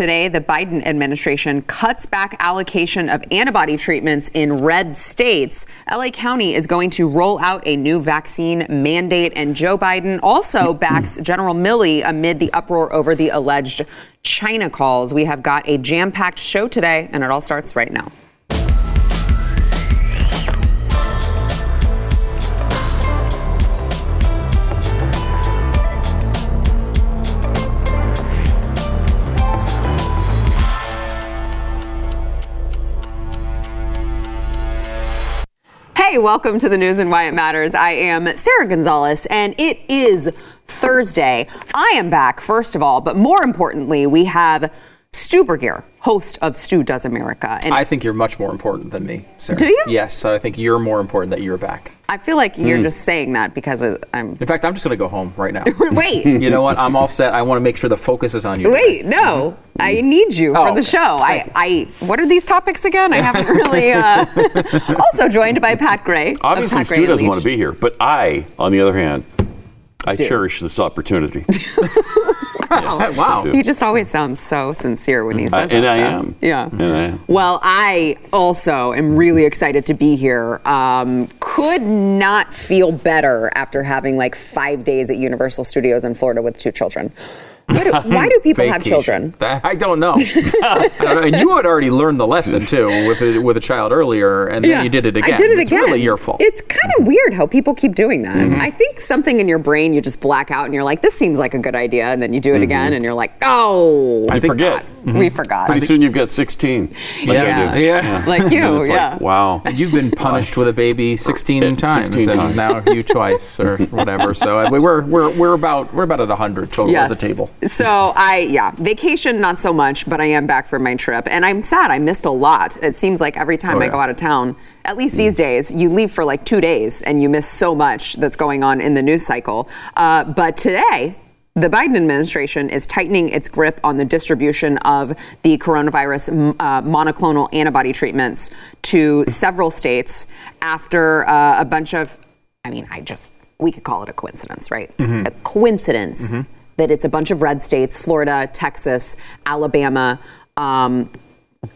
Today, the Biden administration cuts back allocation of antibody treatments in red states. LA County is going to roll out a new vaccine mandate, and Joe Biden also backs General Milley amid the uproar over the alleged China calls. We have got a jam packed show today, and it all starts right now. Hey, welcome to the news and why it matters. I am Sara Gonzales, and it is Thursday. I am back, first of all, but more importantly, we have Stu Burguiere, host of Stu Does America. And I think you're much more important than me, Sara. Do you? Yes, I think you're more important that you're back. I feel like you're mm. just saying that because I'm. In fact, I'm just going to go home right now. Wait. you know what? I'm all set. I want to make sure the focus is on you. Wait, no. Mm-hmm. I need you oh, for the show. I, I, what are these topics again? I haven't really. Uh... also joined by Pat Gray. Obviously, Pat Stu doesn't want to be here, but I, on the other hand, I Do. cherish this opportunity. wow. wow. He just always sounds so sincere when he says uh, and that I am. Yeah. And I am. Well, I also am really excited to be here. Um, could not feel better after having like five days at Universal Studios in Florida with two children. Why do, why do people have children? I don't know. I don't know. And you had already learned the lesson too with a, with a child earlier, and then yeah, you did it again. I did it it's again. Really your fault. It's kind of weird how people keep doing that. Mm-hmm. I think something in your brain you just black out, and you're like, "This seems like a good idea," and then you do it mm-hmm. again, and you're like, "Oh, I forget. Mm-hmm. We forgot." Pretty soon you've got 16. Like yeah. yeah, yeah, like you. yeah. Like, wow. And you've been punished with a baby 16 times, 16 times. now you twice or whatever. So we're we're we're about we're about at 100 total yes. as a table. So I yeah, vacation not so much, but I am back from my trip, and I'm sad. I missed a lot. It seems like every time oh, I go out of town, at least mm. these days, you leave for like two days and you miss so much that's going on in the news cycle. Uh, but today. The Biden administration is tightening its grip on the distribution of the coronavirus uh, monoclonal antibody treatments to several states after uh, a bunch of, I mean, I just, we could call it a coincidence, right? Mm-hmm. A coincidence. Mm-hmm that it's a bunch of red states Florida, Texas, Alabama. Um,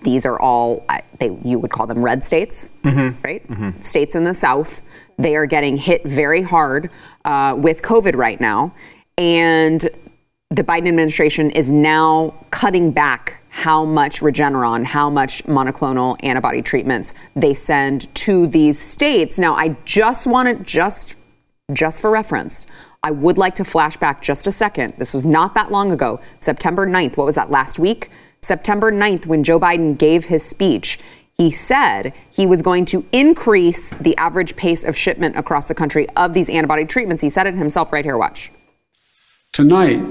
these are all, they, you would call them red states, mm-hmm. right? Mm-hmm. States in the South. They are getting hit very hard uh, with COVID right now. And the Biden administration is now cutting back how much Regeneron, how much monoclonal antibody treatments they send to these states. Now, I just want to just just for reference, I would like to flash back just a second. This was not that long ago, September 9th. What was that, last week? September 9th, when Joe Biden gave his speech, he said he was going to increase the average pace of shipment across the country of these antibody treatments. He said it himself right here. Watch. Tonight,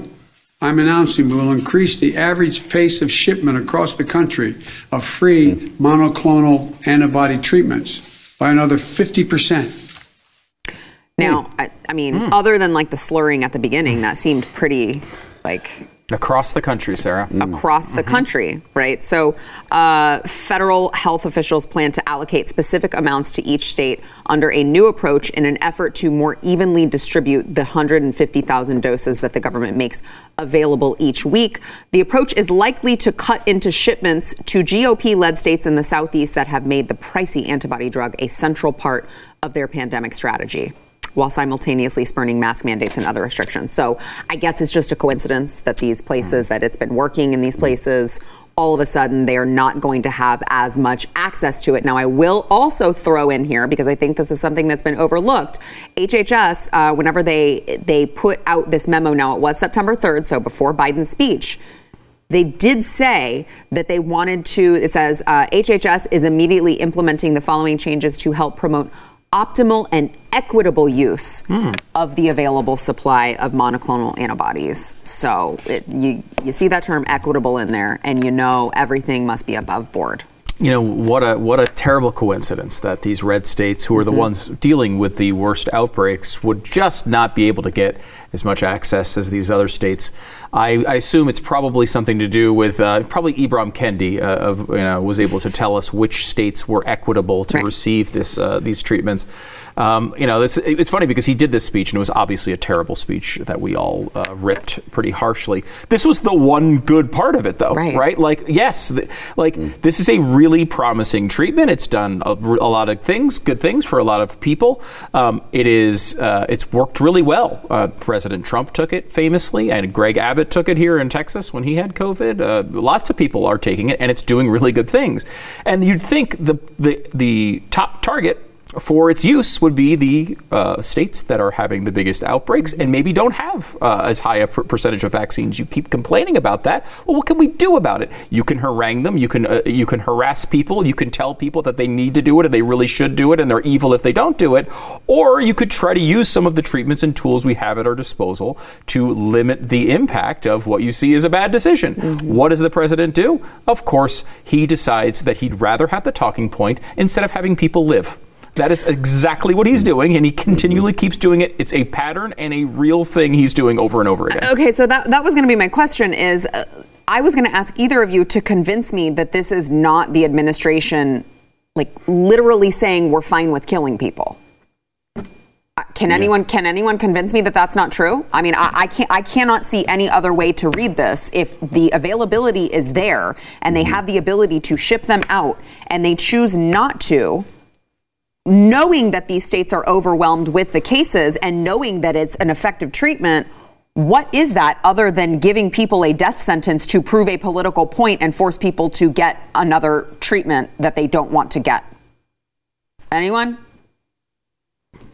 I'm announcing we will increase the average pace of shipment across the country of free monoclonal antibody treatments by another 50 percent. Now, I, I, mean, mm. other than like the slurring at the beginning, that seemed pretty like across the country, Sara. Mm. Across the mm-hmm. country, right? So, uh, federal health officials plan to allocate specific amounts to each state under a new approach in an effort to more evenly distribute the 150,000 doses that the government makes available each week. The approach is likely to cut into shipments to GOP-led states in the southeast that have made the pricey antibody drug a central part of their pandemic strategy while simultaneously spurning mask mandates and other restrictions. So I guess it's just a coincidence that these places, that it's been working in these places, all of a sudden they are not going to have as much access to it. Now, I will also throw in here because I think this is something that's been overlooked. HHS, uh, whenever they they put out this memo, now it was September 3rd, so before Biden's speech. They did say that they wanted to, it says, uh, HHS is immediately implementing the following changes to help promote optimal and equitable use mm. of the available supply of monoclonal antibodies. So it, you you see that term equitable in there, and you know everything must be above board. You know what a what a terrible coincidence that these red states, who are the mm-hmm. ones dealing with the worst outbreaks, would just not be able to get as much access as these other states. I, I assume it's probably something to do with uh, probably Ibram Kendi uh, of, you know, was able to tell us which states were equitable to Right. receive this uh, these treatments. Um, you know, this, it's funny because he did this speech and it was obviously a terrible speech that we all uh, ripped pretty harshly. This was the one good part of it, though, Right. right? Like, yes, th- like this is a really promising treatment. It's done a, a lot of things, good things for a lot of people. Um, it is, uh, it's worked really well. Uh, President Trump took it famously, and Greg Abbott took it here in Texas when he had COVID. Uh, lots of people are taking it, and it's doing really good things. And you'd think the the, the top target for its use would be the uh, states that are having the biggest outbreaks and maybe don't have uh, as high a per- percentage of vaccines. You keep complaining about that. Well, what can we do about it? You can harangue them. You can uh, you can harass people. You can tell people that they need to do it and they really should do it and they're evil if they don't do it. Or you could try to use some of the treatments and tools we have at our disposal to limit the impact of what you see as a bad decision. What does the president do? Of course, he decides that he'd rather have the talking point instead of having people live. That is exactly what he's doing, and he continually keeps doing it. It's a pattern and a real thing he's doing over and over again. Okay, so that that was going to be my question. Is uh, I was going to ask either of you to convince me that this is not the administration, like literally saying we're fine with killing people. Uh, Can anyone can anyone convince me that that's not true? I mean, I, I can't I cannot see any other way to read this. If the availability is there and they have the ability to ship them out, and they choose not to, knowing that these states are overwhelmed with the cases and knowing that it's an effective treatment, what is that other than giving people a death sentence to prove a political point and force people to get another treatment that they don't want to get? Anyone?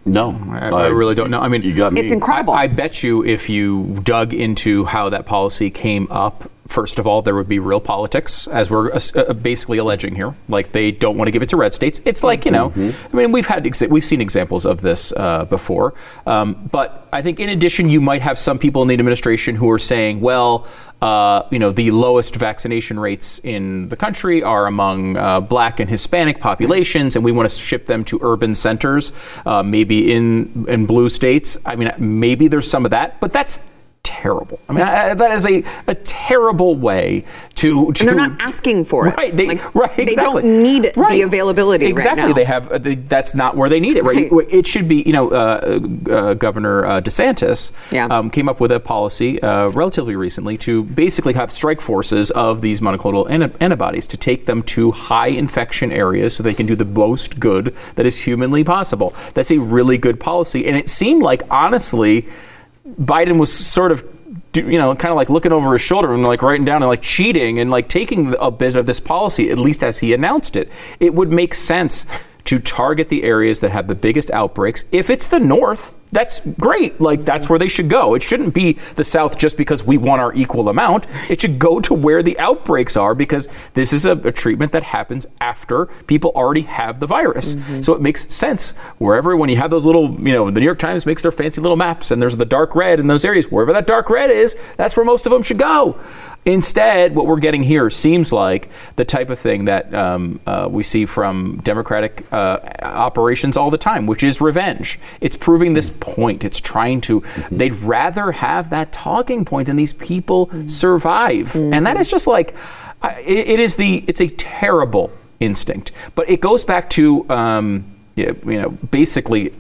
No, I, I really don't know. I mean, you got me. It's incredible. I, I bet you if you dug into how that policy came up, first of all, there would be real politics, as we're uh, uh, basically alleging here. Like they don't want to give it to red states. It's like you know, I mean, we've had exa- we've seen examples of this uh, before. Um, but I think in addition, you might have some people in the administration who are saying, well. Uh, you know, the lowest vaccination rates in the country are among uh, black and Hispanic populations, and we want to ship them to urban centers, uh, maybe in in blue states. I mean, maybe there's some of that, but that's terrible. I mean, I- that is a, a terrible way to, to. And they're not asking for it. Right, they, Like, right, They don't need the availability Exactly, right now. they have. Uh, they, that's not where they need it. Right, Right. it should be. You know, uh, uh, Governor uh, DeSantis Yeah. um, came up with a policy uh, relatively recently to basically have strike forces of these monoclonal anti- antibodies to take them to high infection areas so they can do the most good that is humanly possible. That's a really good policy, and it seemed like honestly. Biden was sort of, you know, kind of like looking over his shoulder and like writing down and like cheating and like taking a bit of this policy, at least as he announced it. It would make sense to target the areas that have the biggest outbreaks. If it's the North, that's great. Like that's where they should go. It shouldn't be the South just because we want our equal amount. It should go to where the outbreaks are because this is a, a treatment that happens after people already have the virus. Mm-hmm. So it makes sense wherever when you have those little, you know, the New York Times makes their fancy little maps and there's the dark red in those areas. Wherever that dark red is, that's where most of them should go. Instead, what we're getting here seems like the type of thing that um, uh, we see from Democratic uh, operations all the time, which is revenge. It's proving this point. It's trying to, they'd rather have that talking point than these people survive. And that is just like, it, it is the, it's a terrible instinct. But it goes back to, um, you know, basically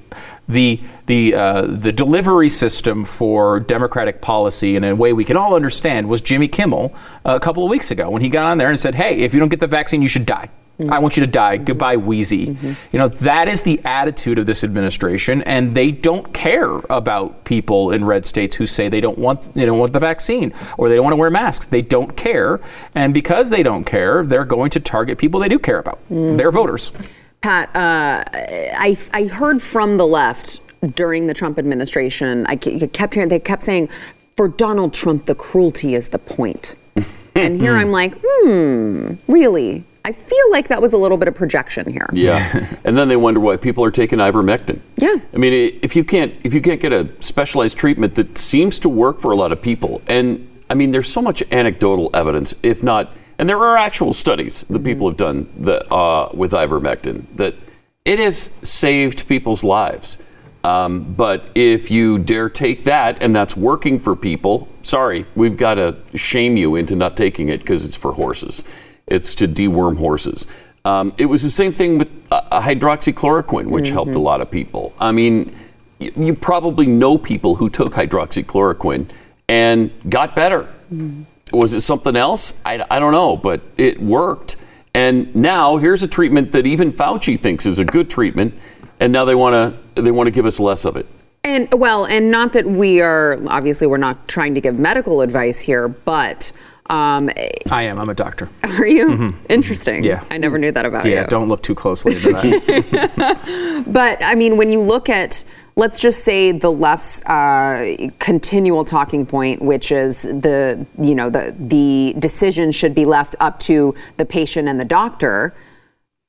the the uh, the delivery system for Democratic policy in a way we can all understand was Jimmy Kimmel uh, a couple of weeks ago when he got on there and said, "Hey, if you don't get the vaccine, you should die." I want you to die. Goodbye, Wheezy. You know, that is the attitude of this administration, and they don't care about people in red states who say they don't want they don't want the vaccine or they don't want to wear masks. They don't care, and because they don't care, they're going to target people they do care about. Their voters. Pat, uh, I, I heard from the left during the Trump administration, I kept hearing, they kept saying, for Donald Trump, the cruelty is the point. and here I'm like, hmm, really? I feel like that was a little bit of projection here. Yeah, and then they wonder why people are taking ivermectin. Yeah. I mean, if you can't if you can't get a specialized treatment that seems to work for a lot of people, and I mean, there's so much anecdotal evidence, if not, and there are actual studies that people have done that uh, with ivermectin that it has saved people's lives. Um, but if you dare take that and that's working for people, sorry, we've got to shame you into not taking it because it's for horses. It's to deworm horses. Um, it was the same thing with uh, hydroxychloroquine, which helped a lot of people. I mean, y- you probably know people who took hydroxychloroquine and got better. Was it something else? I, I don't know, but it worked. And now here's a treatment that even Fauci thinks is a good treatment, and now they want to they want to give us less of it. And well, and not that we are obviously we're not trying to give medical advice here, but um, I am. I'm a doctor. are you interesting? Mm-hmm. Yeah. I never knew that about Yeah, you. Yeah. Don't look too closely into that. But I mean, when you look at, let's just say the left's uh, continual talking point, which is the you know the the decision should be left up to the patient and the doctor.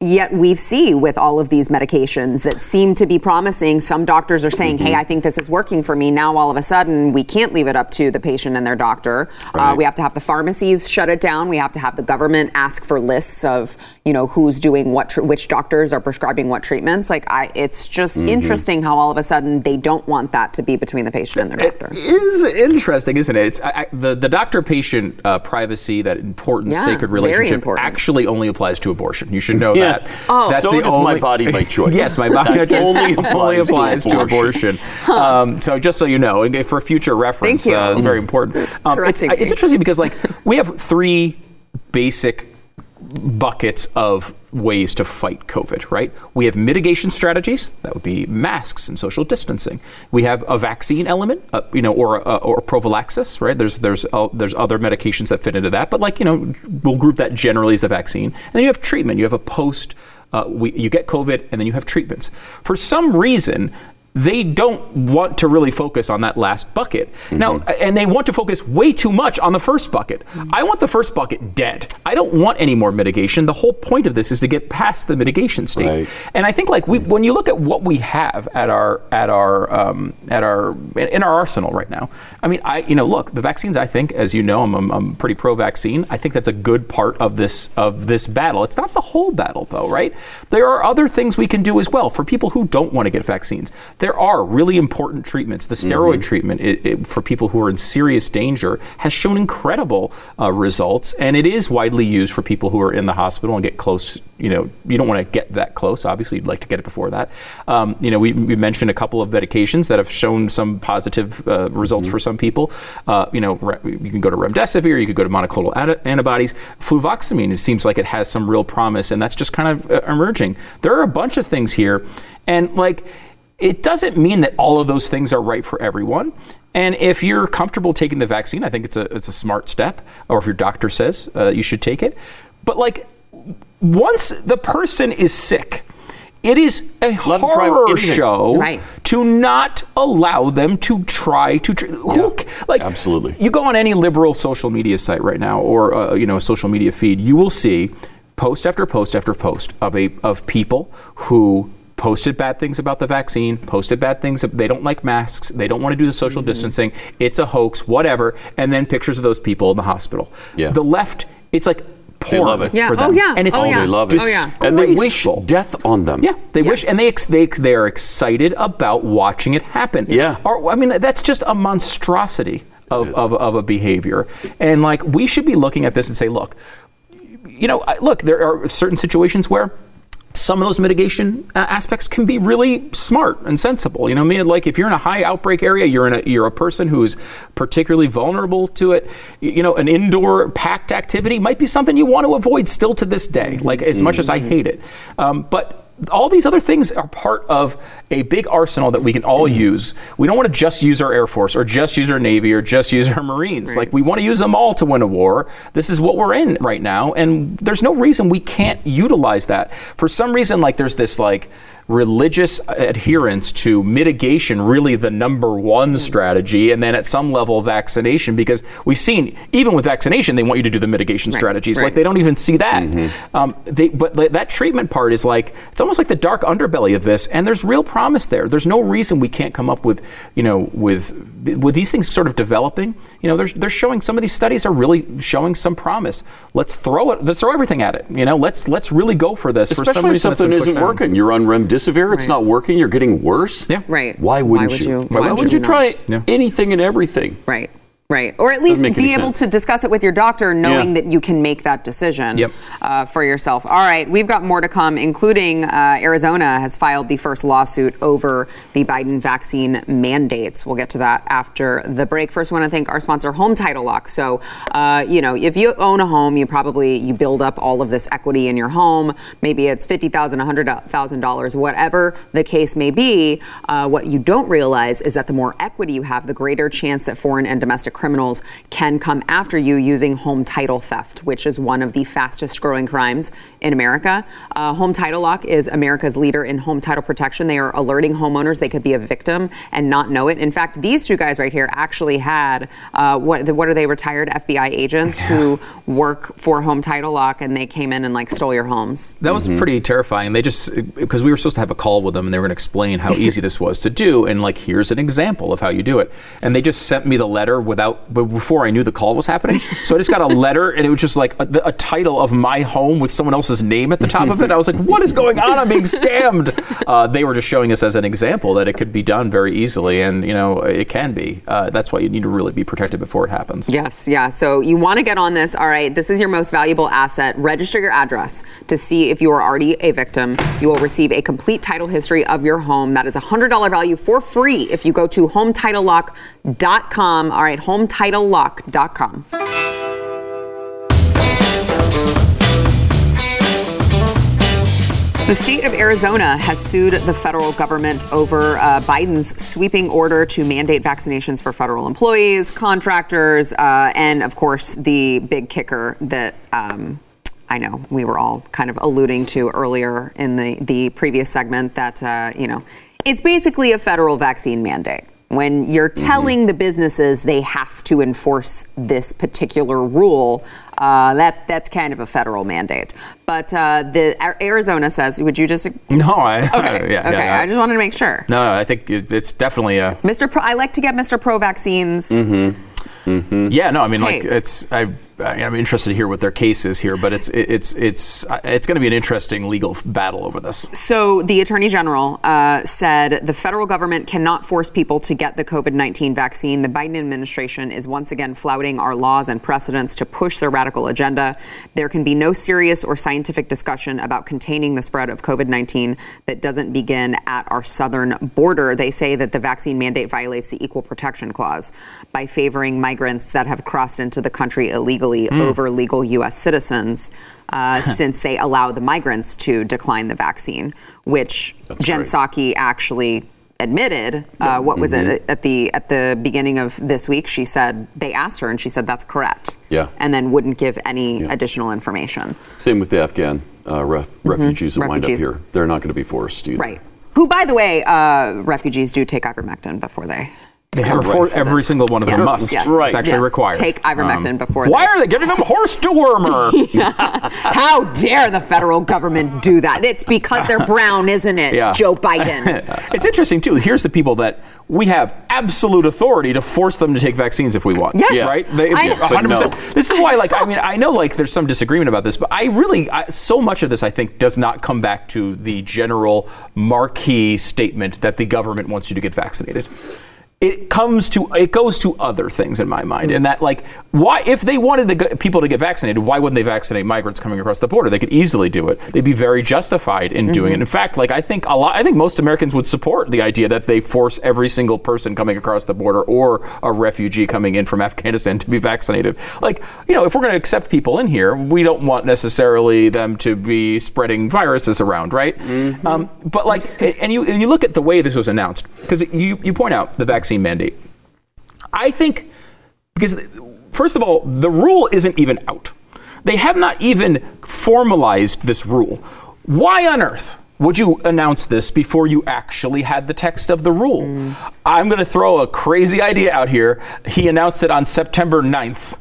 Yet we see with all of these medications that seem to be promising, some doctors are saying, Mm-hmm. "Hey, I think this is working for me." Now, all of a sudden, we can't leave it up to the patient and their doctor. Uh, we have to have the pharmacies shut it down. We have to have the government ask for lists of, you know, who's doing what, tr- which doctors are prescribing what treatments. Like, I, it's just Mm-hmm. interesting how all of a sudden they don't want that to be between the patient and their doctor. is interesting, isn't it? It's I, I, the the doctor-patient uh, privacy, that important Yeah, sacred relationship, important. actually only applies to abortion. You should know Yeah. that. Oh. So does my body by choice. yes, my body That by only only applies to applies to abortion. abortion. Um, so just so you know, for future reference, Thank you. Uh, it's very important. Um, it's, it's interesting because like we have three basic buckets of ways to fight COVID, right? We have mitigation strategies. That would be masks and social distancing. We have a vaccine element, uh, you know, or uh, or prophylaxis, right? There's there's uh, there's other medications that fit into that, but like you know, we'll group that generally as the vaccine. And then you have treatment. You have a post. Uh, we, you get COVID, and then you have treatments. For some reason, they don't want to really focus on that last bucket. Now, and they want to focus way too much on the first bucket. I want the first bucket dead. I don't want any more mitigation. The whole point of this is to get past the mitigation state. Right. And I think like we, when you look at what we have at our at our um, at our in our arsenal right now, I mean, I you know look the vaccines. I think, as you know, I'm, I'm, I'm pretty pro-vaccine. I think that's a good part of this of this battle. It's not the whole battle though, right? There are other things we can do as well for people who don't want to get vaccines. There are really important treatments. The steroid treatment i i for people who are in serious danger has shown incredible uh, results, and it is widely used for people who are in the hospital and get close. You know, you don't want to get that close. Obviously, you'd like to get it before that. Um, you know, we, we mentioned a couple of medications that have shown some positive uh, results for some people. Uh, you know, re- you can go to remdesivir, you could go to monoclonal anta- antibodies. Fluvoxamine, it seems like it has some real promise, and that's just kind of uh, emerging. There are a bunch of things here, and like it doesn't mean that all of those things are right for everyone. And if you're comfortable taking the vaccine, I think it's a it's a smart step. Or if your doctor says uh, you should take it, but like once the person is sick, it is a Let them horror show Right. to not allow them to try to tr- who, c- like absolutely. you go on any liberal social media site right now or uh, you know a social media feed you will see post after post after post of a of people who posted bad things about the vaccine posted bad things they don't like masks they don't want to do the social mm-hmm. distancing it's a hoax whatever and then pictures of those people in the hospital Yeah. the left it's like porn love it. Yeah. for Oh, yeah. and it's Oh, Oh, yeah. they love it. Oh, yeah. And they wish death on them. yeah, they wish, and they ex- they ex- they're excited about watching it happen. Yeah. or I mean that's just a monstrosity of, of, of a behavior, and like we should be looking at this and say, look, you know, look, there are certain situations where. Some of those mitigation uh, aspects can be really smart and sensible. You know, I mean, like if you're in a high outbreak area, you're in a you're a person who's particularly vulnerable to it. You know, an indoor packed activity might be something you want to avoid still to this day. Like as much as I hate it, um, but all these other things are part of a big arsenal that we can all mm. use. We don't want to just use our Air Force or just use our Navy or just use our Marines. Like we want to use them all to win a war. This is what we're in right now, and there's no reason we can't utilize that. For some reason, like there's this like religious adherence to mitigation really the number one strategy and then at some level vaccination because we've seen even with vaccination they want you to do the mitigation strategies. Like they don't even see that. Um, they, but that treatment part is like it's almost like the dark underbelly of this and there's real promise there. There's no reason we can't come up with you know with with these things sort of developing. You know they're, they're showing some of these studies are really showing some promise. Let's throw it let's throw everything at it. You know let's let's really go for this. For some Especially if reason something isn't down. working. You're on remdesivir remdesivir. It's not working. You're getting worse. Yeah. Right. Why Why wouldn't would you? you- Why, why wouldn't would you you try Yeah. anything and everything? Right. Right. Or at least be able sense. to discuss it with your doctor, knowing Yeah. that you can make that decision Yep. uh, for yourself. All right. We've got more to come, including uh, Arizona has filed the first lawsuit over the Biden vaccine mandates. We'll get to that after the break. First, I want to thank our sponsor, Home Title Lock. So, uh, you know, if you own a home, you probably you build up all of this equity in your home. Maybe it's fifty thousand, one hundred thousand dollars, whatever the case may be. Uh, what you don't realize is that the more equity you have, the greater chance that foreign and domestic criminals can come after you using home title theft, which is one of the fastest growing crimes in America. Uh, home Title Lock is America's leader in home title protection. They are alerting homeowners they could be a victim and not know it. In fact, these two guys right here actually had uh, what, what are they retired FBI agents who work for Home Title Lock, and they came in and like stole your homes. That was pretty terrifying. They just because we were supposed to have a call with them and they were going to explain how easy this was to do and like here's an example of how you do it. And they just sent me the letter without but before I knew the call was happening. So I just got a letter and it was just like a, a title of my home with someone else's name at the top of it. I was like, what is going on? I'm being scammed. Uh, they were just showing us as an example that it could be done very easily and you know it can be. Uh, that's why you need to really be protected before it happens. Yes, yeah. So you want to get on this. All right, this is your most valuable asset. Register your address to see if you are already a victim. You will receive a complete title history of your home. That is a $100 value for free if you go to hometitlelock.com. All right, hometitlelock.com. The state of Arizona has sued the federal government over uh, Biden's sweeping order to mandate vaccinations for federal employees, contractors, uh, and of course, the big kicker that um, I know we were all kind of alluding to earlier in the, the previous segment that, uh, you know, it's basically a federal vaccine mandate. When you're telling the businesses they have to enforce this particular rule, uh, that that's kind of a federal mandate. But uh, the Arizona says, would you just? No, I okay. yeah, yeah, I just wanted to make sure. no, I think it, it's definitely a Mr. Pro, I like to get Mr. Pro vaccines. Mm-hmm. Yeah, no, I mean, like it's I, I'm interested to hear what their case is here, but it's it's it's it's going to be an interesting legal battle over this. So the attorney general uh, said the federal government cannot force people to get the COVID 19 vaccine. The Biden administration is once again flouting our laws and precedents to push their radical agenda. There can be no serious or scientific discussion about containing the spread of COVID 19 that doesn't begin at our southern border. They say that the vaccine mandate violates the Equal Protection Clause by favoring migrants that have crossed into the country illegally over legal U.S. citizens. Uh, since they allow the migrants to decline the vaccine, which That's Jen. Psaki actually admitted. Uh, what was Mm-hmm. it at the at the beginning of this week? She said they asked her, and she said that's correct. Yeah. and then wouldn't give any Yeah. additional information. Same with the Afghan uh, ref- refugees that wind up Mm-hmm. Here. They're not going to be forced either. Right. Who, by the way, uh, refugees do take ivermectin before they. They have right. for every single one of them Yes, must. yes, It's actually yes. required. Take ivermectin um, before Why they- are they giving them horse dewormer? How dare the federal government do that? It's because they're brown, isn't it, Yeah. Joe Biden? it's interesting too. Here's the people that we have absolute authority to force them to take vaccines if we want. Yes. Yeah. Right? They, I 100%. no. This is why, like, I mean, I know, like, there's some disagreement about this, but I really, I, so much of this, I think, does not come back to the general marquee statement that the government wants you to get vaccinated. It comes to, it goes to other things in my mind, and that, like, why, if they wanted the g- people to get vaccinated, why wouldn't they vaccinate migrants coming across the border? They could easily do it. They'd be very justified in doing it. In fact, like, I think a lot, I think most Americans would support the idea that they force every single person coming across the border or a refugee coming in from Afghanistan to be vaccinated. Like, you know, if we're going to accept people in here, we don't want necessarily them to be spreading viruses around, right? Um, but like, and you and you look at the way this was announced because you you point out the vaccine mandate. I think because first of all, the rule isn't even out. They have not even formalized this rule. Why on earth would you announce this before you actually had the text of the rule? Mm. I'm going to throw a crazy idea out here. He announced it on September 9th.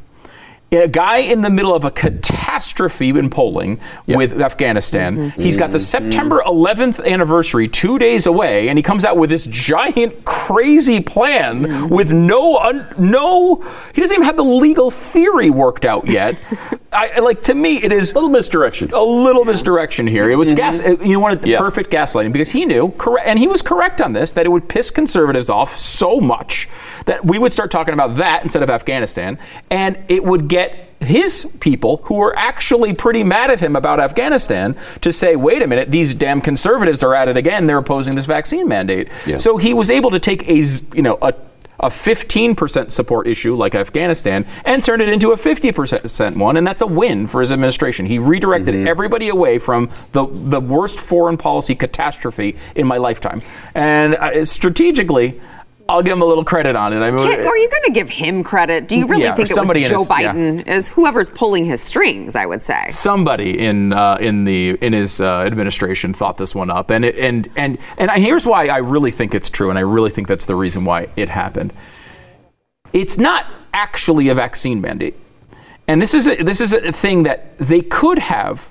A guy in the middle of a catastrophe in polling with Afghanistan. Mm-hmm. He's got the mm-hmm. September 11th anniversary two days away, and he comes out with this giant, crazy plan mm-hmm. with no, un, no. He doesn't even have the legal theory worked out yet. I, like to me, it is A little misdirection. a little misdirection here. It was gas. Mm-hmm. You wanted Yeah. perfect gaslighting because he knew correct, and he was correct on this that it would piss conservatives off so much that we would start talking about that instead of Afghanistan, and it would get his people who were actually pretty mad at him about Afghanistan to say, "Wait a minute, these damn conservatives are at it again. They're opposing this vaccine mandate." Yeah. So he was able to take a, you know a a 15% support issue like Afghanistan and turned it into a 50% one, and that's a win for his administration. He redirected Mm-hmm. everybody away from the, the worst foreign policy catastrophe in my lifetime. And uh, strategically, I'll give him a little credit on it. I mean, Can't- are you going to give him credit? Do you really Yeah, think it somebody was Joe his- yeah. Biden? Is whoever's pulling his strings? I would say. somebody in uh, in the in his uh, administration thought this one up, and it, and and and here's why I really think it's true, and I really think that's the reason why it happened. It's not actually a vaccine mandate, and this is a, this is a thing that they could have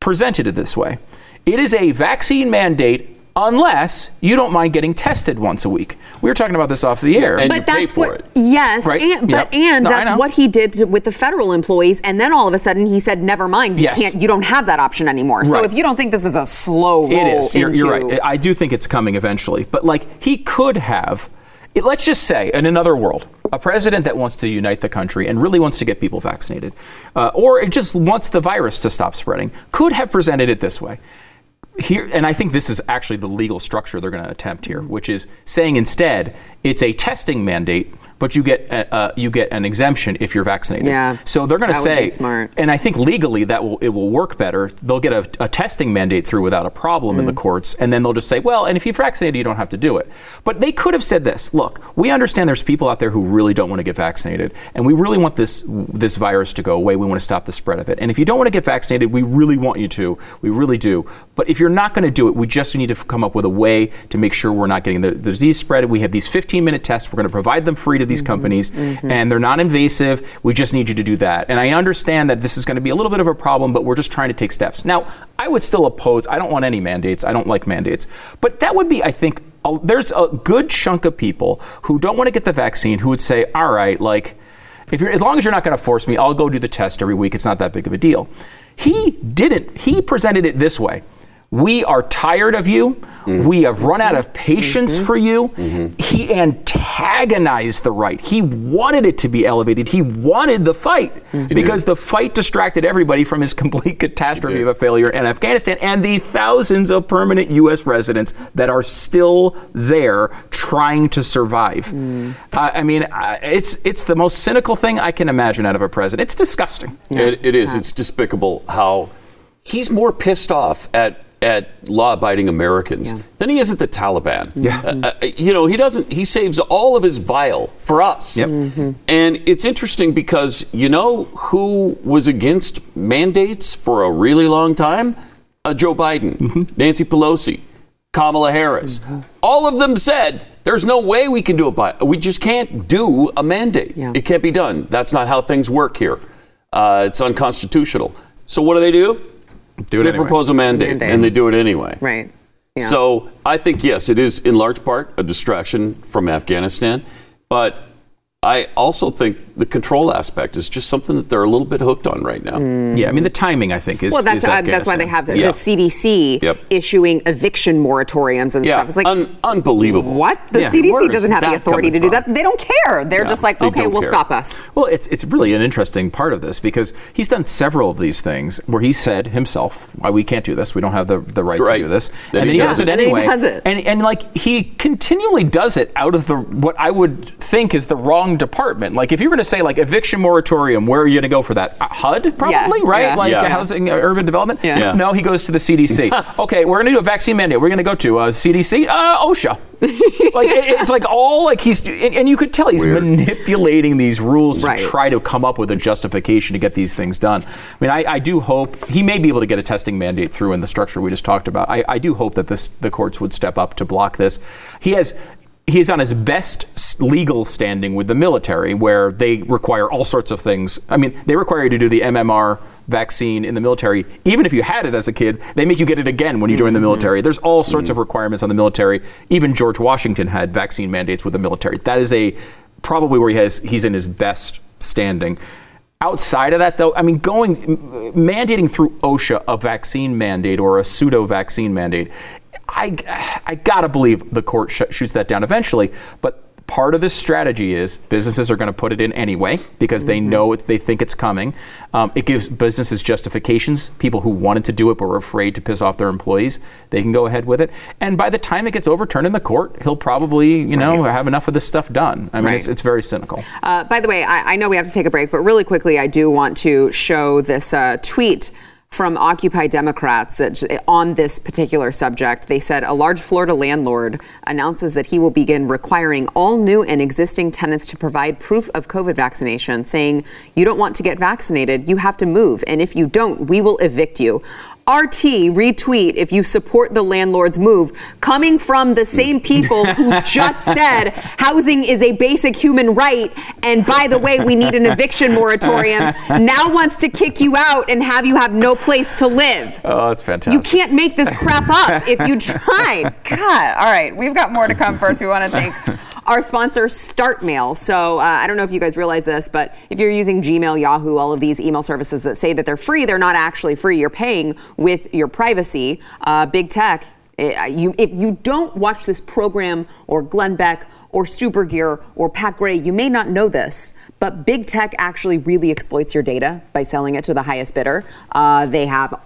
presented it this way. It is a vaccine mandate. Unless you don't mind getting tested once a week, we were talking about this off the air. and but you pay that's for what, it. Yes, Right. and, Yep. but and No, that's know. what he did with the federal employees, and then all of a sudden he said, "Never mind, you Yes. can't, you don't have that option anymore." So if you don't think this is a slow roll It is. You're, you're right. I do think it's coming eventually. But like he could have. It, let's just say, in another world, a president that wants to unite the country and really wants to get people vaccinated, uh, or it just wants the virus to stop spreading, could have presented it this way. Here, and I think this is actually the legal structure they're going to attempt here, which is saying instead it's a testing mandate, but you get a, uh, you get an exemption if you're vaccinated. Yeah. So they're going to say, smart. and I think legally that will it will work better. They'll get a, a testing mandate through without a problem Mm. in the courts, and then they'll just say, well, and if you're vaccinated, you don't have to do it. But they could have said this: Look, we understand there's people out there who really don't want to get vaccinated, and we really want this this virus to go away. We want to stop the spread of it. And if you don't want to get vaccinated, we really want you to. We really do. But if you're not going to do it, we just need to come up with a way to make sure we're not getting the, the disease spread. We have these 15 minute tests. We're going to provide them free to these mm-hmm. companies, mm-hmm. and they're not invasive. We just need you to do that. And I understand that this is going to be a little bit of a problem, but we're just trying to take steps. Now, I would still oppose, I don't want any mandates. I don't like mandates. But that would be, I think, a, there's a good chunk of people who don't want to get the vaccine who would say, all right, like, if you're, as long as you're not going to force me, I'll go do the test every week. It's not that big of a deal. He didn't. He presented it this way. We are tired of you. We have run out of patience for you. He antagonized the right. He wanted it to be elevated. He wanted the fight because the fight distracted everybody from his complete catastrophe of a failure in Afghanistan and the thousands of permanent U.S. residents that are still there trying to survive. I I mean, I- it's it's the most cynical thing I can imagine out of a president. It's disgusting. It, it is. It's despicable how he's more pissed off at at law-abiding Americans than he is at the Taliban. Yeah. Uh, uh, you know, he doesn't. He saves all of his vile for us. Yep. And it's interesting because you know who was against mandates for a really long time? Uh, Joe Biden, Nancy Pelosi, Kamala Harris. All of them said. There's no way we can do a bi- we just can't do a mandate. Yeah. It can't be done. That's not how things work here. Uh, it's unconstitutional. So what do they do? Do it they anyway. propose a mandate, Mandate. and they do it anyway. right. Yeah. So I think yes, it is in large part a distraction from Afghanistan, but I also think the control aspect is just something that they're a little bit hooked on right now. Yeah, I mean the timing I think is Well, that's is uh, that's why they have the, Yeah. the CDC Yep. issuing eviction moratoriums and Yeah, stuff. It's like un- unbelievable. what? The Yeah. CDC is doesn't have the authority to do from? that. They don't care. They're Yeah, just like, they okay, we'll care. stop us. Well, it's it's really an interesting part of this because he's done several of these things where he said himself, "Why we can't do this? We don't have the, the right, Right. to do this," Then and he then he does does it. it And he anyway. does it. And and like he continually does it out of the what I would think is the wrong department. Like if you're going to say like eviction moratorium, where are you going to go for that? Uh, HUD, probably, Yeah, right? yeah. Like Yeah. housing, uh, urban development. Yeah. Yeah. No, he goes to the CDC. okay, we're going to do a vaccine mandate. We're going to go to uh, CDC, uh, OSHA. like it- it's like all like he's and, and you could tell he's Weird. manipulating these rules Right. to try to come up with a justification to get these things done. I mean, I, I do hope he may be able to get a testing mandate through in the structure we just talked about. I, I do hope that this the courts would step up to block this. He has. He's on his best legal standing with the military, where they require all sorts of things. I mean, they require you to do the MMR vaccine in the military. Even if you had it as a kid, they make you get it again when you join the mm-hmm. military. There's all mm-hmm. sorts of requirements on the military. Even George Washington had vaccine mandates with the military. That is a probably where he has he's in his best standing. Outside of that, though, I mean, going mandating through OSHA a vaccine mandate or a pseudo vaccine mandate, I, I gotta believe the court sh- shoots that down eventually. But part of this strategy is businesses are going to put it in anyway because they know it, they think it's coming. Um, it gives businesses justifications. People who wanted to do it but were afraid to piss off their employees, they can go ahead with it. And by the time it gets overturned in the court, he'll probably, you know, have enough of this stuff done. I mean, Right. it's, it's very cynical. Uh, by the way, I, I know we have to take a break, but really quickly, I do want to show this uh, tweet from Occupy Democrats on this particular subject. They said a large Florida landlord announces that he will begin requiring all new and existing tenants to provide proof of COVID vaccination, saying, You don't want to get vaccinated, you have to move. And if you don't, we will evict you. RT retweet if you support the landlord's move, coming from the same people who just said housing is a basic human right. And by the way, we need an eviction moratorium. Now wants to kick you out and have you have no place to live. Oh, that's fantastic. You can't make this crap up if you tried. God. All right. We've got more to come first. We want to thank our sponsor, StartMail. So uh, I don't know if you guys realize this, but if you're using Gmail, Yahoo, all of these email services that say that they're free, they're not actually free. You're paying with your privacy. Uh, big tech. eh, you, if you don't watch this program or Glenn Beck or Stu Burguiere or Pat Gray, you may not know this, but big tech actually really exploits your data by selling it to the highest bidder. Uh, they have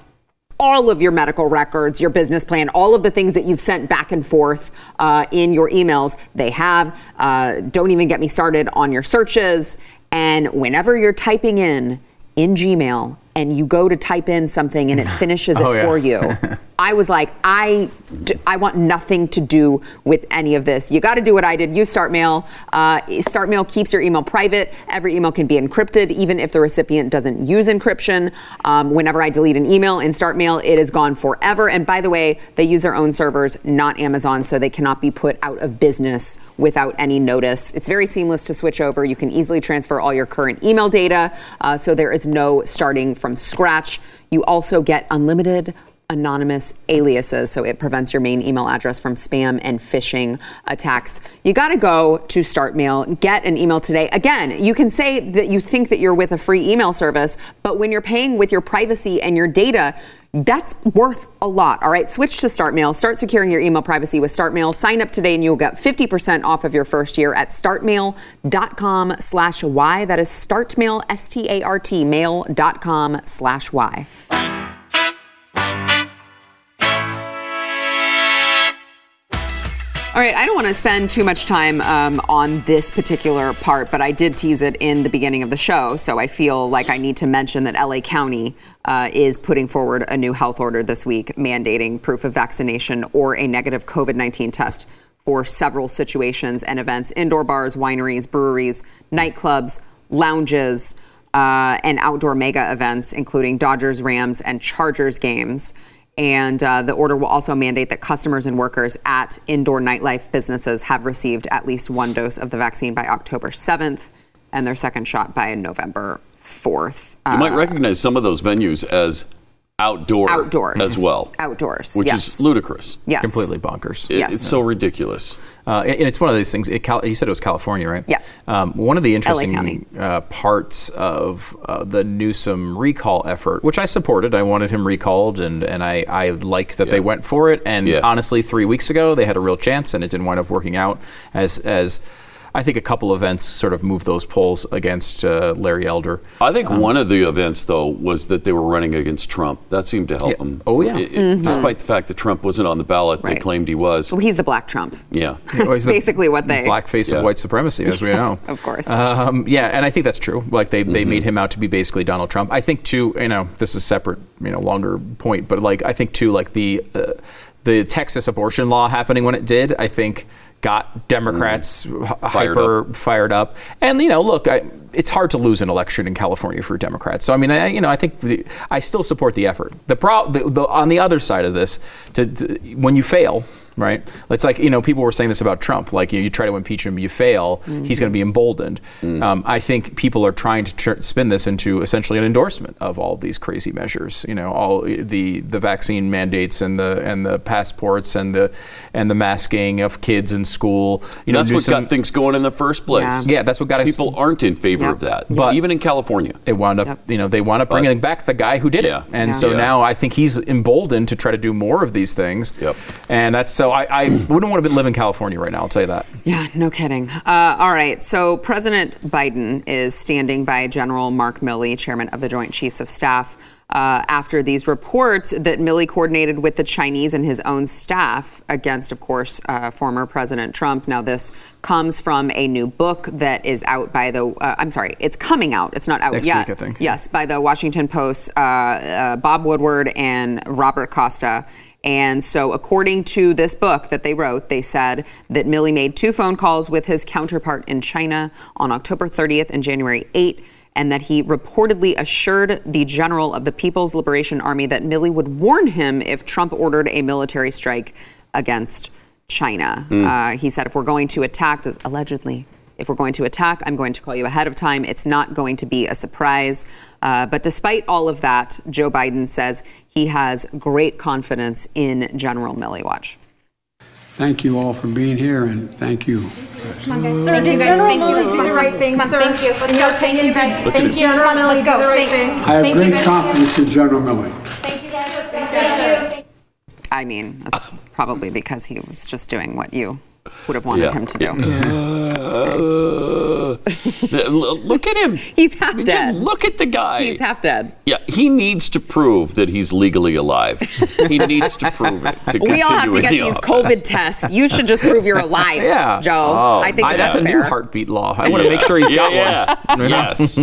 all of your medical records, your business plan, all of the things that you've sent back and forth uh, in your emails, they have. Uh, don't even get me started on your searches. And whenever you're typing in in Gmail and you go to type in something and it finishes it Oh, yeah. for you, I was like, I, d- I want nothing to do with any of this. You got to do what I did. Use StartMail. Uh, StartMail keeps your email private. Every email can be encrypted, even if the recipient doesn't use encryption. Um, whenever I delete an email in StartMail, it is gone forever. And by the way, they use their own servers, not Amazon, so they cannot be put out of business without any notice. It's very seamless to switch over. You can easily transfer all your current email data, uh, so there is no starting from scratch. You also get unlimited anonymous aliases, so it prevents your main email address from spam and phishing attacks. You got to go to StartMail, get an email today. Again, you can say that you think that you're with a free email service, but when you're paying with your privacy and your data, that's worth a lot. All right, switch to StartMail. Start securing your email privacy with StartMail. Sign up today and you'll get 50% off of your first year at startmail.com slash Y. That is startmail, S-T-A-R-T, mail.com slash Y. All right, I don't want to spend too much time um, on this particular part, but I did tease it in the beginning of the show, so I feel like I need to mention that LA County uh, is putting forward a new health order this week mandating proof of vaccination or a negative COVID 19 test for several situations and events indoor bars, wineries, breweries, nightclubs, lounges, uh, and outdoor mega events, including Dodgers, Rams, and Chargers games. And uh, the order will also mandate that customers and workers at indoor nightlife businesses have received at least one dose of the vaccine by October 7th and their second shot by November 4th. You might recognize some of those venues as outdoor Outdoors. as well. Outdoors, Which yes. is ludicrous. Yes. Completely bonkers. It- Yes. It's so ridiculous. Uh, and it's one of these things. It, Cal- you said it was California, right? Yeah. Um, one of the interesting uh, parts of uh, the Newsom recall effort, which I supported, I wanted him recalled, and and I I like that they went for it. And Yeah. honestly, three weeks ago they had a real chance, and it didn't wind up working out as as. I think a couple events sort of moved those polls against uh, Larry Elder. I think one of the events, though, was that they were running against Trump. That seemed to help Yeah. them. Oh, yeah. It- it- Despite the fact that Trump wasn't on the ballot, Right. they claimed he was. Well, he's the black Trump. Yeah. Always the basically what they- blackface Yeah. of white supremacy, as we know. of course. Um, yeah, and I think that's true. Like they, they made him out to be basically Donald Trump. I think too. You know, this is a separate, you know, longer point, but like I think too, like the uh, the Texas abortion law happening when it did, I think got Democrats mm. h- hyper fired up. And you know, look, I, it's hard to lose an election in California for Democrats. So I mean, I, you know, I think the, I still support the effort. The, pro, the, the on the other side of this, to, to when you fail. Right? It's like you know people were saying this about Trump. Like you, know, you try to impeach him, you fail, he's mm-hmm. going to be emboldened. Mm. Um, I think people are trying to tr- spin this into essentially an endorsement of all these crazy measures. You know, all eh, the the vaccine mandates and the and the passports and the and the masking of kids in school. You know, That's what got things going in the first place. Yeah, that's what got us- People aren't in favor Yep. of that, But- even in California. it wound up, Yep. you know, they wound up bringing back the guy who did Yeah. it, and Yeah. so Yeah. now I think he's emboldened to try to do more of these things. Yep. And that's so I, I wouldn't want to live in California right now. I'll tell you that. Yeah, no kidding. Uh, all right. So President Biden is standing by General Mark Milley, chairman of the Joint Chiefs of Staff, uh, after these reports that Milley coordinated with the Chinese and his own staff against, of course, uh, former President Trump. Now, this comes from a new book that is out by the. Uh, I'm sorry, it's coming out. It's not out Next yet. week, I think. Yes, by the Washington Post, uh, uh, Bob Woodward and Robert Costa. And so, according to this book that they wrote, they said that Milley made two phone calls with his counterpart in China on October 30th and January 8th, and that he reportedly assured the general of the People's Liberation Army that Milley would warn him if Trump ordered a military strike against China. Uh, he said, if we're going to attack, this allegedly, if we're going to attack, I'm going to call you ahead of time. It's not going to be a surprise. Uh, but despite all of that, Joe Biden says he has great confidence in General Milley. Watch. Thank you all for being here, and thank you. Thank you guys. Thank you. Let's do the right thing, Come on, sir. thank you. Let's go. Thank you guys. Look at Thank it. you. Come on, General let's Milley, go. do the right Thank- thing. I have Thank you great guys. confidence in General Milley. Thank you guys. Thank you. I mean, that's probably because he was just doing what you would have wanted Yeah. him to do. Uh, look at him. He's half dead. Just look at the guy. He's half dead. Yeah, he needs to prove that he's legally alive. he needs to prove it to We all have to get the these office. COVID tests. You should just prove you're alive, Yeah. Joe. Oh, I think I, that's that's a fair. new heartbeat law. I want to make sure he's yeah, got yeah. one. You? Yes.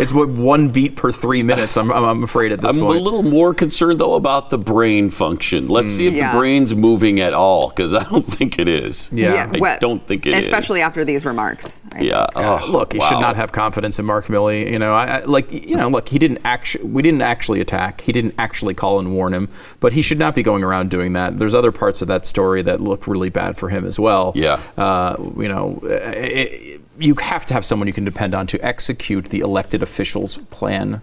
It's what one beat per three minutes. I'm, I'm, I'm afraid at this I'm point. a little more concerned though about the brain function. Let's see if Yeah. the brain's moving at all, because I don't think it is. Yeah. I well, don't think it is. especially after these remarks. I Yeah. God, uh, oh, look, he wow. should not have confidence in Mark Milley. You know, I, I like you know, look, he didn't actually we didn't actually attack. He didn't actually call and warn him, but he should not be going around doing that. There's other parts of that story that look really bad for him as well. Yeah. Uh, you know, it, you have to have someone you can depend on to execute the elected officials' plan.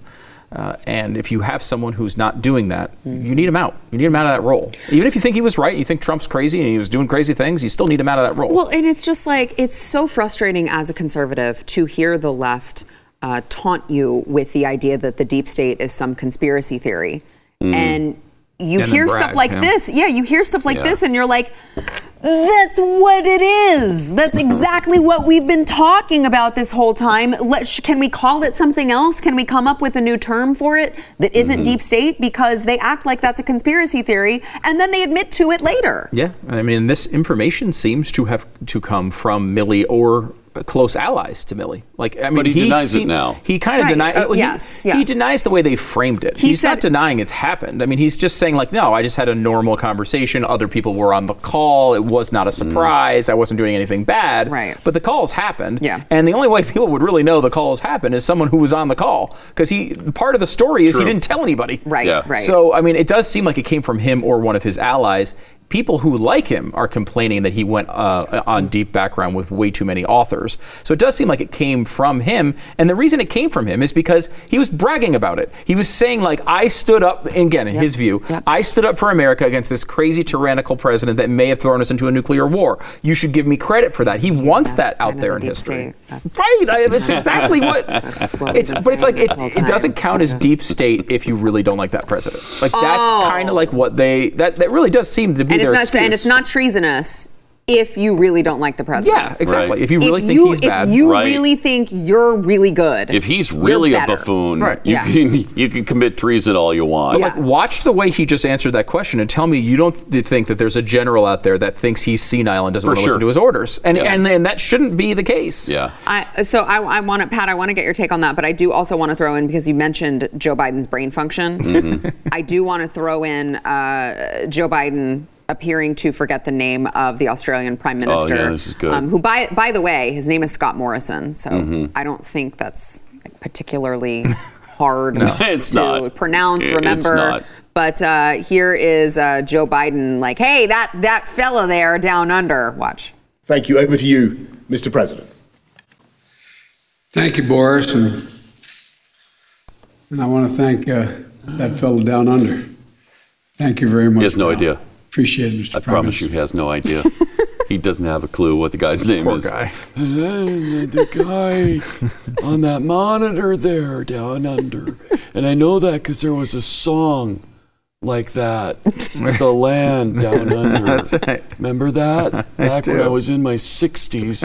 Uh, and if you have someone who's not doing that, you need him out. You need him out of that role. Even if you think he was right, you think Trump's crazy and he was doing crazy things, you still need him out of that role. Well, and it's just like it's so frustrating as a conservative to hear the left uh, taunt you with the idea that the deep state is some conspiracy theory, and you And hear brag, stuff like yeah. this. Yeah, you hear stuff like Yeah. this, and you're like. That's what it is. That's exactly what we've been talking about this whole time. Sh- can we call it something else? Can we come up with a new term for it that isn't mm-hmm. deep state? Because they act like that's a conspiracy theory, and then they admit to it later. Yeah, I mean, this information seems to have to come from Milley or close allies to Milley. Like, I mean, But he denies it now. He kind of Right. denies. Oh, uh, yes, he, yes. he denies the way they framed it. He he's said- not denying it's happened. I mean, he's just saying like, no, I just had a normal conversation. Other people were on the call. It was not a mm. surprise. I wasn't doing anything bad. Right. But the calls happened. Yeah. And the only way people would really know the calls happened is someone who was on the call because he part of the story is True. he didn't tell anybody. Right, Yeah. right. So, I mean, it does seem like it came from him or one of his allies. People who like him are complaining that he went uh, on deep background with way too many authors. So it does seem like it came from him. And the reason it came from him is because he was bragging about it. He was saying, like, I stood up, again, in his view, Yep. I stood up for America against this crazy tyrannical president that may have thrown us into a nuclear war. You should give me credit for that. He wants That's that out there in history. Right. I, it's exactly what. what it's, but it's like it, it doesn't count as deep state if you really don't like that president. Like that's Oh. kind of like what they that that really does seem to be and it's not excuse. and it's not treasonous if you really don't like the president. Yeah, exactly. Right. If you really if think you, he's bad, if you Right. really think you're really good, If he's really a buffoon, Right. you, Yeah. can, you can commit treason all you want. Yeah. like watch the way he just answered that question and tell me you don't th- think that there's a general out there that thinks he's senile and doesn't For want to sure. listen to his orders, and Yeah. and and that shouldn't be the case. Yeah. I, so I, I want to, Pat. I want to get your take on that, but I do also want to throw in because you mentioned Joe Biden's brain function. Mm-hmm. I do want to throw in uh, Joe Biden appearing to forget the name of the Australian Prime Oh, Minister, yeah, this is good. Um, who, by by the way, his name is Scott Morrison. So Mm-hmm. I don't think that's like, particularly hard It's to not. pronounce. It- it's remember, not. But uh, here is uh, Joe Biden, like, hey, that that fella there down under. Watch. Thank you. Over to you, Mr. President. Thank you, Boris, and, and I want to thank uh, that fellow down under. Thank you very much. He has no pal. idea. Appreciate it, Mr. I promise you, he has no idea. he doesn't have a clue what the guy's name Poor is. guy. the guy on that monitor there down under. And I know that because there was a song like that, The Land Down Under. That's right. Remember that? Back when. I was in my 60s,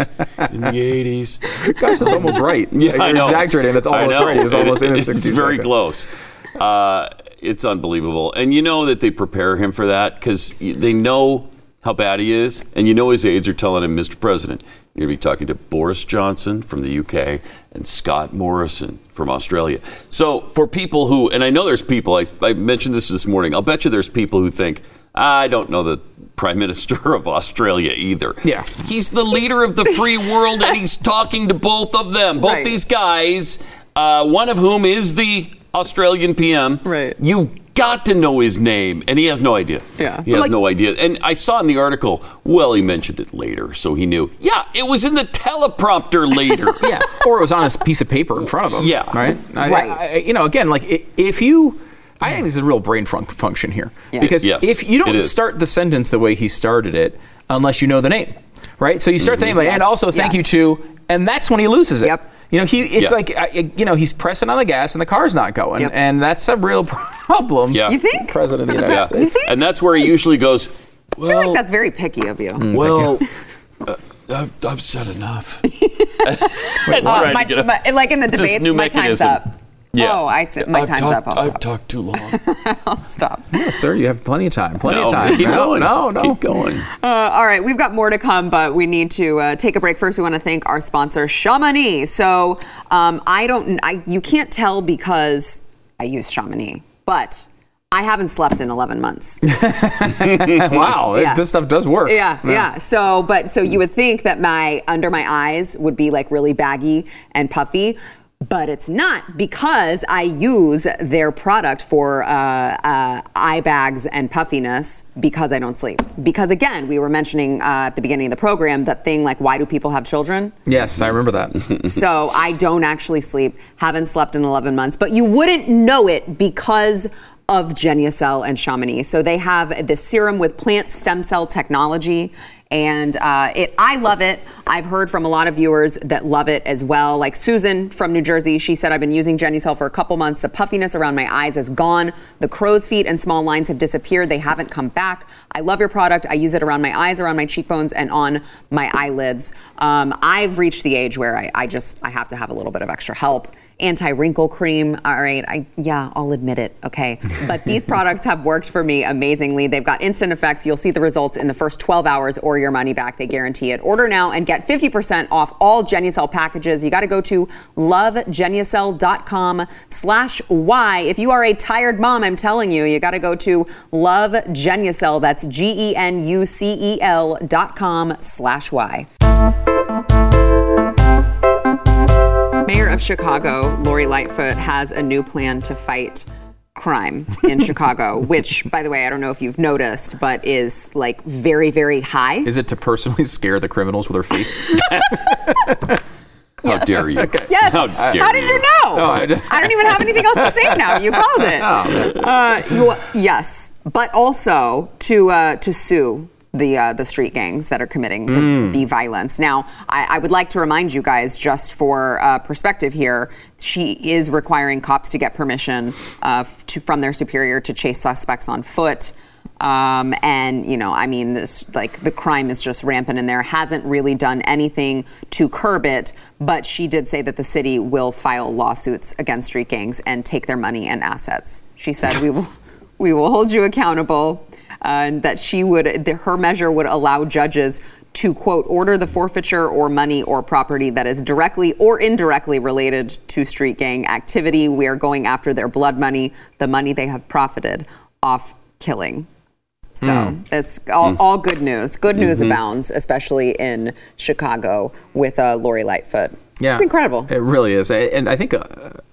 in the 80s. Gosh, that's almost right. Yeah, You're I know. exaggerating. That's almost right. He was And almost in his It's 60s. very back close. Uh, it's unbelievable. And you know that they prepare him for that because they know how bad he is. And you know his aides are telling him, Mr. President, you're going to be talking to Boris Johnson from the UK and Scott Morrison from Australia. So for people who, and I know there's people, I, I mentioned this this morning, I'll bet you there's people who think, I don't know the Prime Minister of Australia either. Yeah. He's the leader of the free world and he's talking to both of them, both Right. these guys, uh, one of whom is the Australian PM. Right. You got to know his name, and he has no idea. Yeah. He has Like- no idea. And I saw in the article, well, he mentioned it later, so he knew. Yeah, it was in the teleprompter later. Yeah, or it was on a piece of paper in front of him. Yeah. right. I- Right. I- you know, again, like if you, I think there's a real brain fun- function here Yeah. because Yes, if you don't start the sentence the way he started it, unless you know the name, right? So you start the mm-hmm. name like, and also thank yes. you to, and that's when he loses it. Yep. You know, he it's Yeah. like I- you know he's pressing on the gas and the car's not going, Yep. and that's a real problem. Yeah. You think? President of the the United pres- you States. think? And that's where he usually goes, I feel well, like that's very picky of you. well, uh, I've, I've said enough. Uh, Trying to my- get a- my- like in the It's this debates, new my time's up. Yeah. Oh, I see. My I've time's talked, up. I'll I've stop. talked too long. stop. No, sir, you have plenty of time. Plenty of time. keep no, going. no, no. Keep going. Uh, all right, we've got more to come, but we need to uh, take a break first. We want to thank our sponsor, Chamonix. So um, I don't, I, you can't tell because I use Chamonix, but I haven't slept in 11 months. wow, Yeah. this stuff does work. Yeah, yeah. So, but so you would think that my under my eyes would be like really baggy and puffy, but it's not because I use their product for uh, uh, eye bags and puffiness because I don't sleep. Because again, we were mentioning uh, at the beginning of the program that thing like why do people have children? Yes, I remember that. so I don't actually sleep. Haven't slept in 11 months, but you wouldn't know it because of Genucel and Chamonix. So they have this serum with plant stem cell technology. And uh, it, I love it. I've heard from a lot of viewers that love it as well. Like Susan from New Jersey, she said, I've been using Genucel for a couple months. The puffiness around my eyes is gone. The crow's feet and small lines have disappeared. They haven't come back. I love your product. I use it around my eyes, around my cheekbones, and on my eyelids. Um, I've reached the age where I, I just I have to have a little bit of extra help. Anti-wrinkle cream. All right, I yeah, I'll admit it. Okay, but these products have worked for me amazingly. They've got instant effects. You'll see the results in the first 12 hours, or your money back. They guarantee it. Order now and get 50% off all Genucel packages. You got to go to lovegenucel.com/y. If you are a tired mom, I'm telling you, you got to go to Love Genucel. That's G E N U C E L dot com slash Y. Mayor of Chicago, Lori Lightfoot, has a new plan to fight crime in Chicago, which, by the way, I don't know if you've noticed, but is like very, very high. Is it to personally scare the criminals with her face? How dare you? Yes. How dare How did you know? Oh, I- I don't even have anything else to say now. You called it. Oh, Uh, you, yes, but also to uh, to sue the uh, the street gangs that are committing the, Mm. the violence. Now, I, I would like to remind you guys, just for uh, perspective here, she is requiring cops to get permission uh, to, from their superior to chase suspects on foot. Um, and you know, I mean, this like the crime is just rampant in there. Hasn't really done anything to curb it, but she did say that the city will file lawsuits against street gangs and take their money and assets. She said, "We will, we will hold you accountable." Uh, and that she would, the, her measure would allow judges to quote order the forfeiture or money or property that is directly or indirectly related to street gang activity. We are going after their blood money, the money they have profited off killing. So it's all, all good news. Good news abounds, especially in Chicago with uh, Lori Lightfoot. Yeah, It's incredible. It really is, and I think uh,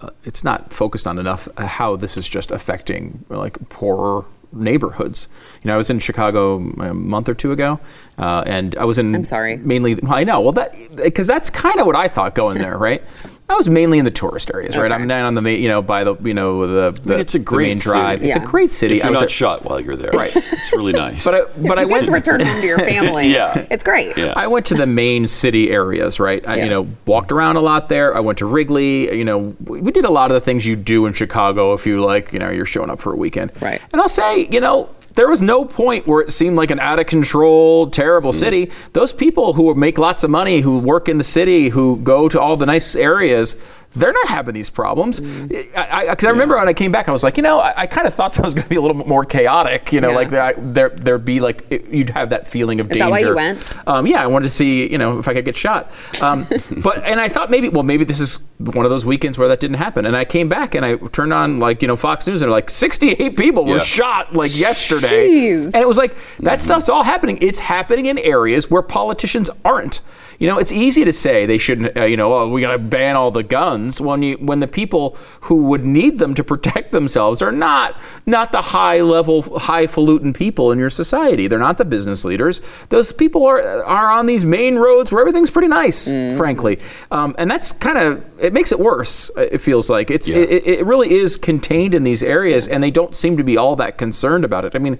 uh, it's not focused on enough uh, how this is just affecting like poorer neighborhoods. You know, I was in Chicago a month or two ago, uh, and I was in. I'm sorry. Mainly, I know. Well, that because that's kind of what I thought going there, right? I was mainly in the tourist areas, right? Okay. I'm down on the main, you know, by the you know the, the, it's a the great main drive. city. It's a great city. If I you're was not at- shot while you're there, right? It's really nice. but I, but I you went get to return home to your family. Yeah. It's great. Yeah. I went to the main city areas, right? I, Yeah. you know, walked around a lot there. I went to Wrigley. You know, we we did a lot of the things you do in Chicago if you like, you know, you're showing up for a weekend. Right. And I'll say, you know, there was no point where it seemed like an out of control, terrible mm-hmm. city. Those people who make lots of money, who work in the city, who go to all the nice areas. They're not having these problems. Because I, I, remember when I came back, I was like, you know, I, I kind of thought that was going to be a little bit more chaotic. You know, Yeah. like that, there there'd be like it- you'd have that feeling of Is danger. that why you went? Um, yeah, I wanted to see, you know, if I could get shot. Um, but and I thought maybe, well, maybe this is one of those weekends where that didn't happen. And I came back and I turned on like you know Fox News and they're like 68 people were shot like yesterday, Jeez. and it was like that stuff's all happening. It's happening in areas where politicians aren't. You know, it's easy to say they shouldn't. Uh, you know, oh, we got to ban all the guns when you when the people who would need them to protect themselves are not not the high level, highfalutin people in your society. They're not the business leaders. Those people are are on these main roads where everything's pretty nice, frankly. Um, and that's kind of it makes it worse. uh, It feels like it's Yeah. it, it really is contained in these areas, and they don't seem to be all that concerned about it. I mean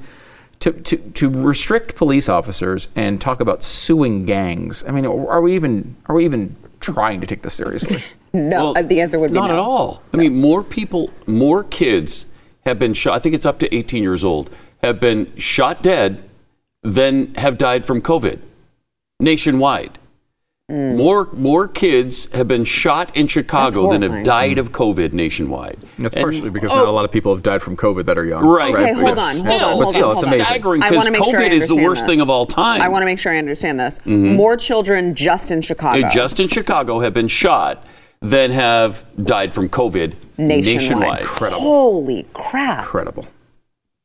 to, to, to restrict police officers and talk about suing gangs. I mean, are we even are we even trying to take this seriously? No, Well, the answer would be not no. at all. I mean, more people, more kids have been shot. I think it's up to 18 years old have been shot dead than have died from COVID nationwide. Mm. More more kids have been shot in Chicago than have horrifying. died of COVID nationwide. That's And- partially because not a lot of people have died from COVID that are young. Right. Okay, but hold on, still, hold on, but hold still, on, it's hold amazing. staggering I because want to make sure I COVID is the worst this. thing of all time. I want to make sure I understand this. More children just in Chicago. Just in Chicago have been shot than have died from COVID nationwide. nationwide. Holy crap. Incredible,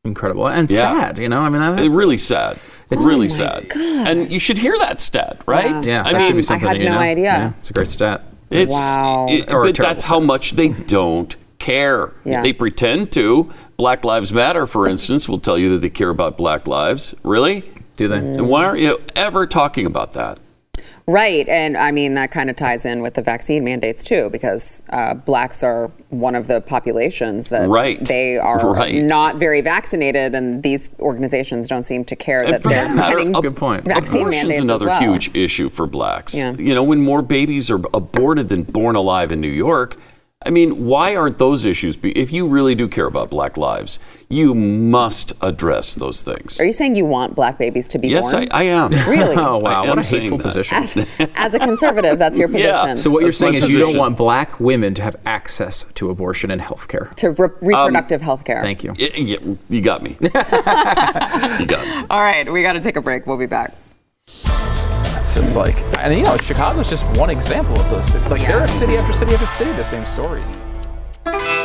incredible, and Yeah. sad. You know, I mean, that's, It's really sad. It's really oh sad. And you should hear that stat, right? yeah, I that should be something. had you no know? idea. Yeah, it's a great stat. it's Wow. it- Or but terrible that's how much they don't care. Yeah. They pretend to. Black Lives Matter, for instance, will tell you that they care about Black lives. Really? Do they? Then why aren't you ever talking about that? Right. And I mean, that kind of ties in with the vaccine mandates too, because uh, blacks are one of the populations that Right. they are Right. not very vaccinated, and these organizations don't seem to care And that they're that matter, getting ab- Good point. vaccine Abortion's mandates another well. huge issue for blacks. Yeah. You know, when more babies are aborted than born alive in New York, I mean, why aren't those issues? Be- if you really do care about black lives, you must address those things. Are you saying you want black babies to be Yes, I, born? I am. Really? Oh wow, I what a hateful position. As, as a conservative, that's your position. Yeah. position. So what you're That's saying is you don't want black women to have access to abortion and health care. to re- reproductive um, health care. Thank you. Y- yeah, you got me. you got me. All right, we got to take a break. We'll be back. It's just like, and you know, Chicago's just one example of those. cities. Like there are city after city after city the same stories.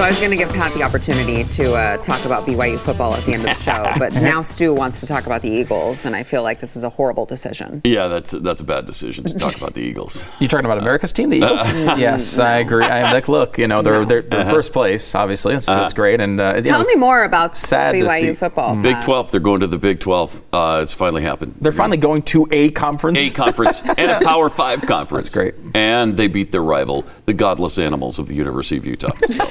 So I was going to give Pat the opportunity to uh, talk about BYU football at the end of the show, but now Stu wants to talk about the Eagles, and I feel like this is a horrible decision. Yeah, that's that's a bad decision to talk about the Eagles. You talking about America's team, the Eagles? yes, I agree. I am like, look, you know, they're they're, they're in first place, obviously. That's, that's great. And uh, you know, Tell me more about sad BYU football. Big Pat. 12, they're going to the Big 12. Uh, it's finally happened. They're finally going to a conference. a conference and a Power Five conference. That's great. And they beat their rival, the Godless Animals of the University of Utah. So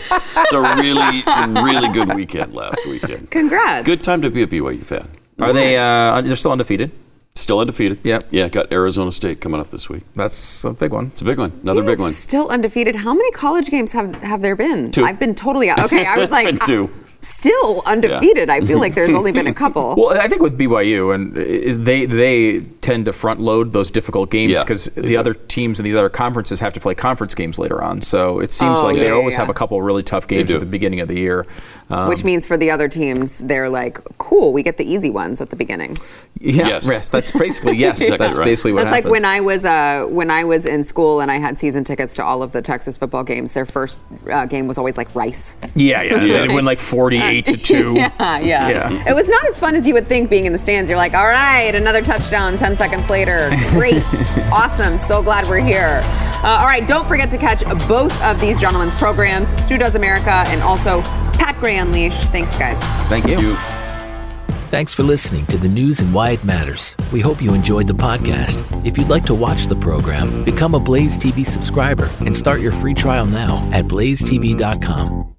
it's a really, really good weekend last weekend. Congrats. Good time to be a BYU fan. Are they? Uh, they're still undefeated. Still undefeated. Yep. Yeah, got Arizona State coming up this week. That's a big one. It's a big one. Another big one. Still undefeated. How many college games have have there been? Two. I've been totally out. Okay, I was like Been two. uh, still undefeated. I feel like there's only been a couple. Well, I think with BYU and is they they tend to front load those difficult games because they the do. other teams and the other conferences have to play conference games later on. So it seems Oh, like yeah, they yeah, always yeah. have a couple really tough games at the beginning of the year. Um, Which means for the other teams, they're like, cool, we get the easy ones at the beginning. yeah, Yes. yes. that's basically yes. Exactly that's right. basically what That's like when I was uh, when I was in school and I had season tickets to all of the Texas football games. Their first uh, game was always like Rice. yeah, yeah, Yeah. And when like four 48 to 2. Yeah, yeah, Yeah. It was not as fun as you would think being in the stands. You're like, all right, another touchdown 10 seconds later. Great. awesome. So glad we're here. Uh, all right, don't forget to catch both of these gentlemen's programs, Stu Does America and also Pat Gray Unleashed. Thanks, guys. Thank you. Thanks for listening to the news and why it matters. We hope you enjoyed the podcast. If you'd like to watch the program, become a Blaze TV subscriber and start your free trial now at blazetv.com.